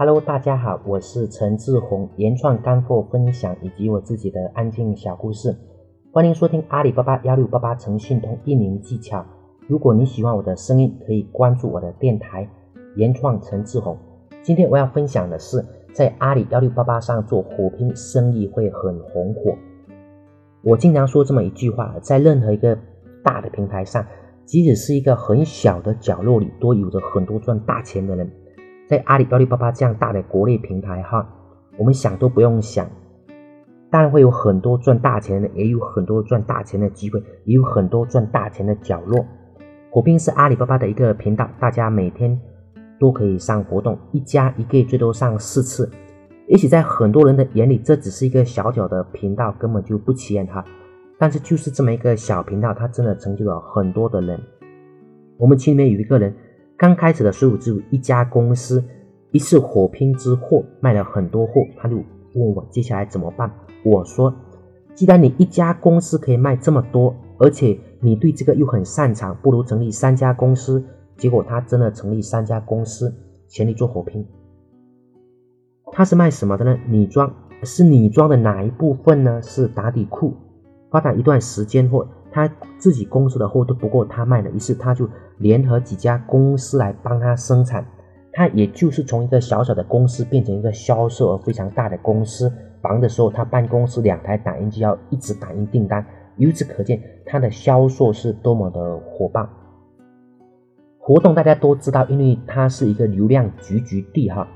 Hello，大家好，我是陈志宏，原创干货分享以及我自己的安静小故事，欢迎收听阿里巴巴幺六八八诚信通运营技巧。如果你喜欢我的声音，可以关注我的电台原创陈志宏。今天我要分享的是，在阿里幺六八八上做火拼生意会很红火。我经常说这么一句话，在任何一个大的平台上。即使是一个很小的角落里，都有着很多赚大钱的人。在阿里、阿里巴巴这样大的国内平台，哈，我们想都不用想，当然会有很多赚大钱的，也有很多赚大钱的机会，也有很多赚大钱的角落。火拼是阿里巴巴的一个频道，大家每天都可以上活动，一家一个最多上四次。也许在很多人的眼里，这只是一个小小的频道，根本就不起眼哈。但是就是这么一个小频道，它真的成就了很多的人。我们群里面有一个人，刚开始的时候只有一家公司，一次火拼之货卖了很多货，他就问我接下来怎么办。我说，既然你一家公司可以卖这么多，而且你对这个又很擅长，不如成立三家公司。结果他真的成立三家公司，全力做火拼。他是卖什么的呢？女装，是女装的哪一部分呢？是打底裤。发展一段时间后，他自己公司的货都不够他卖的，于是他就联合几家公司来帮他生产。他也就是从一个小小的公司变成一个销售额非常大的公司。忙的时候，他办公室两台打印机要一直打印订单，由此可见他的销售是多么的火爆。活动大家都知道，因为它是一个流量聚集地哈，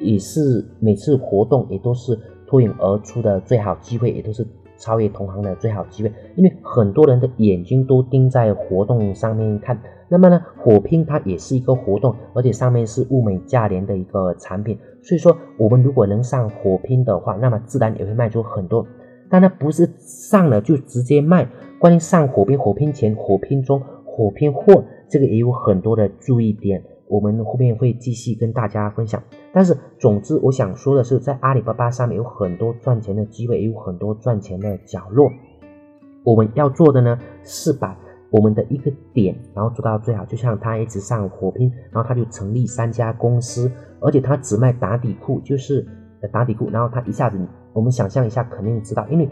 也是每次活动也都是脱颖而出的最好机会，也都是。超越同行的最好机会，因为很多人的眼睛都盯在活动上面看。那么呢，火拼它也是一个活动，而且上面是物美价廉的一个产品。所以说，我们如果能上火拼的话，那么自然也会卖出很多。但它不是上了就直接卖，关于上火拼、火拼前、火拼中、火拼后，这个也有很多的注意点。我们后面会继续跟大家分享，但是总之我想说的是，在阿里巴巴上面有很多赚钱的机会，也有很多赚钱的角落。我们要做的呢，是把我们的一个点，然后做到最好。就像他一直上火拼，然后他就成立三家公司，而且他只卖打底裤，就是打底裤，然后他一下子，我们想象一下，肯定知道，因为。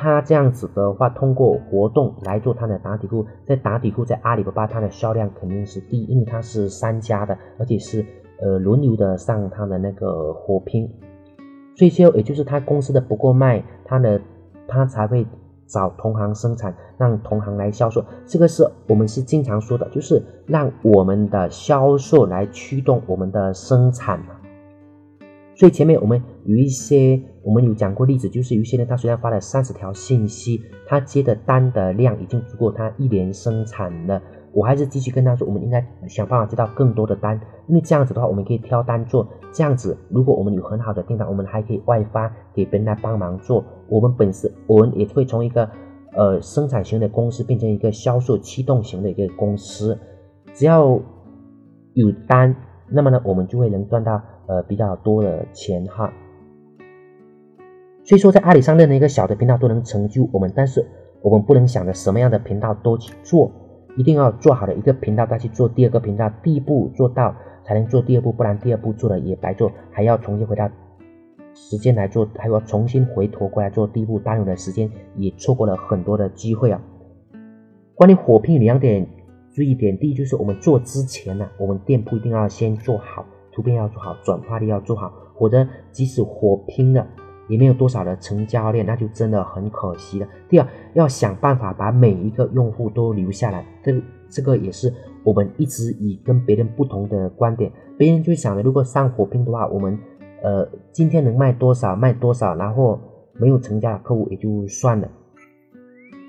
他这样子的话，通过活动来做他的打底裤，在打底裤在阿里巴巴，它的销量肯定是第一，因为它是三家的，而且是呃轮流的上他的那个火拼，所以说也就是他公司的不够卖，他的他才会找同行生产，让同行来销售，这个是我们是经常说的，就是让我们的销售来驱动我们的生产嘛。所以前面我们有一些，我们有讲过例子，就是有些人他虽然发了三十条信息，他接的单的量已经足够他一年生产了，我还是继续跟他说，我们应该想办法接到更多的单，因为这样子的话，我们可以挑单做。这样子，如果我们有很好的订单，我们还可以外发给别人来帮忙做。我们本身我们也会从一个呃生产型的公司变成一个销售驱动型的一个公司，只要有单，那么呢，我们就会能赚到。呃，比较多的钱哈，所以说在阿里上任何一个小的频道都能成就我们，但是我们不能想着什么样的频道都去做，一定要做好的一个频道再去做第二个频道，第一步做到才能做第二步，不然第二步做了也白做，还要重新回到时间来做，还要重新回头过来做第一步，耽误的时间也错过了很多的机会啊。关于火拼两点注意点，第一就是我们做之前呢，我们店铺一定要先做好。图片要做好，转化率要做好，否则即使火拼了，也没有多少的成交量，那就真的很可惜了。第二，要想办法把每一个用户都留下来，这这个也是我们一直以跟别人不同的观点。别人就想着，如果上火拼的话，我们呃今天能卖多少卖多少，然后没有成交的客户也就算了。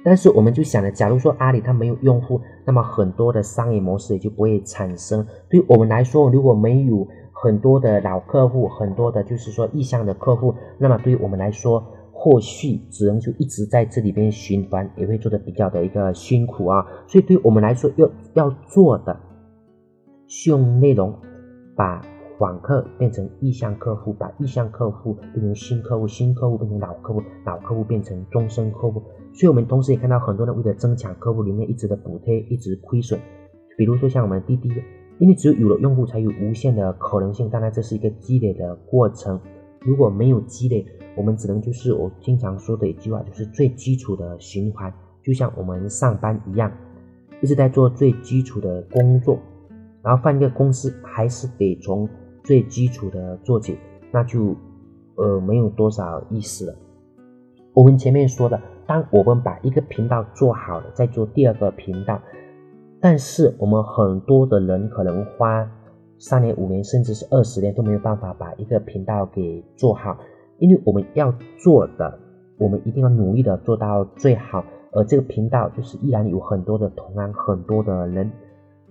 但是我们就想着，假如说阿里它没有用户，那么很多的商业模式也就不会产生。对我们来说，如果没有很多的老客户，很多的就是说意向的客户，那么对于我们来说，或许只能就一直在这里边循环，也会做的比较的一个辛苦啊。所以对于我们来说，要要做的是用内容把。访客变成意向客户，把意向客户变成新客户，新客户变成老客户，老客户变成终身客户。所以，我们同时也看到很多人为了增强客户里面一直的补贴，一直亏损。比如说像我们滴滴，因为只有有了用户，才有无限的可能性。当然，这是一个积累的过程。如果没有积累，我们只能就是我经常说的一句话，就是最基础的循环，就像我们上班一样，一直在做最基础的工作，然后换一个公司，还是得从最基础的做起，那就呃没有多少意思了。我们前面说的，当我们把一个频道做好了，再做第二个频道。但是我们很多的人可能花三年、五年，甚至是二十年都没有办法把一个频道给做好，因为我们要做的，我们一定要努力的做到最好。而这个频道就是依然有很多的同行、很多的人，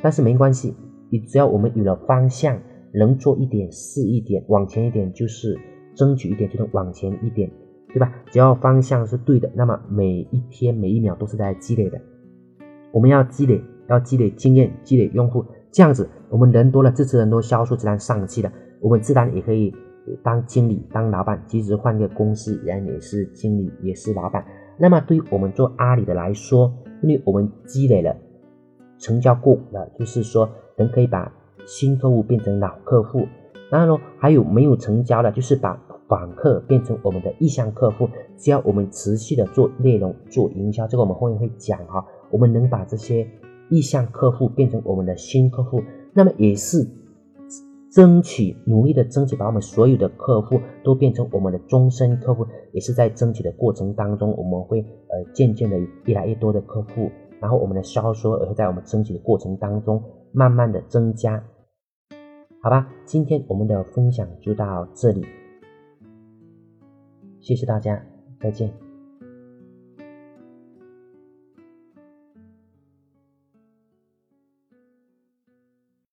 但是没关系，你只要我们有了方向，能做一点是一点，往前一点就是争取一点就能往前一点，对吧？只要方向是对的，那么每一天每一秒都是在积累的，我们要积累。要积累经验，积累用户，这样子我们人多了，支持人多，销售自然上去了，我们自然也可以当经理、当老板。即使换个公司，人也是经理，也是老板。那么对于我们做阿里的来说，因为我们积累了，成交过了，就是说人可以把新客户变成老客户。然后呢，还有没有成交的，就是把访客变成我们的意向客户。只要我们持续的做内容、做营销，这个我们后面会讲哈，我们能把这些。意向客户变成我们的新客户，那么也是争取努力的争取，把我们所有的客户都变成我们的终身客户，也是在争取的过程当中，我们会呃渐渐的越来越多的客户，然后我们的销售也会在我们争取的过程当中慢慢的增加，好吧，今天我们的分享就到这里，谢谢大家，再见。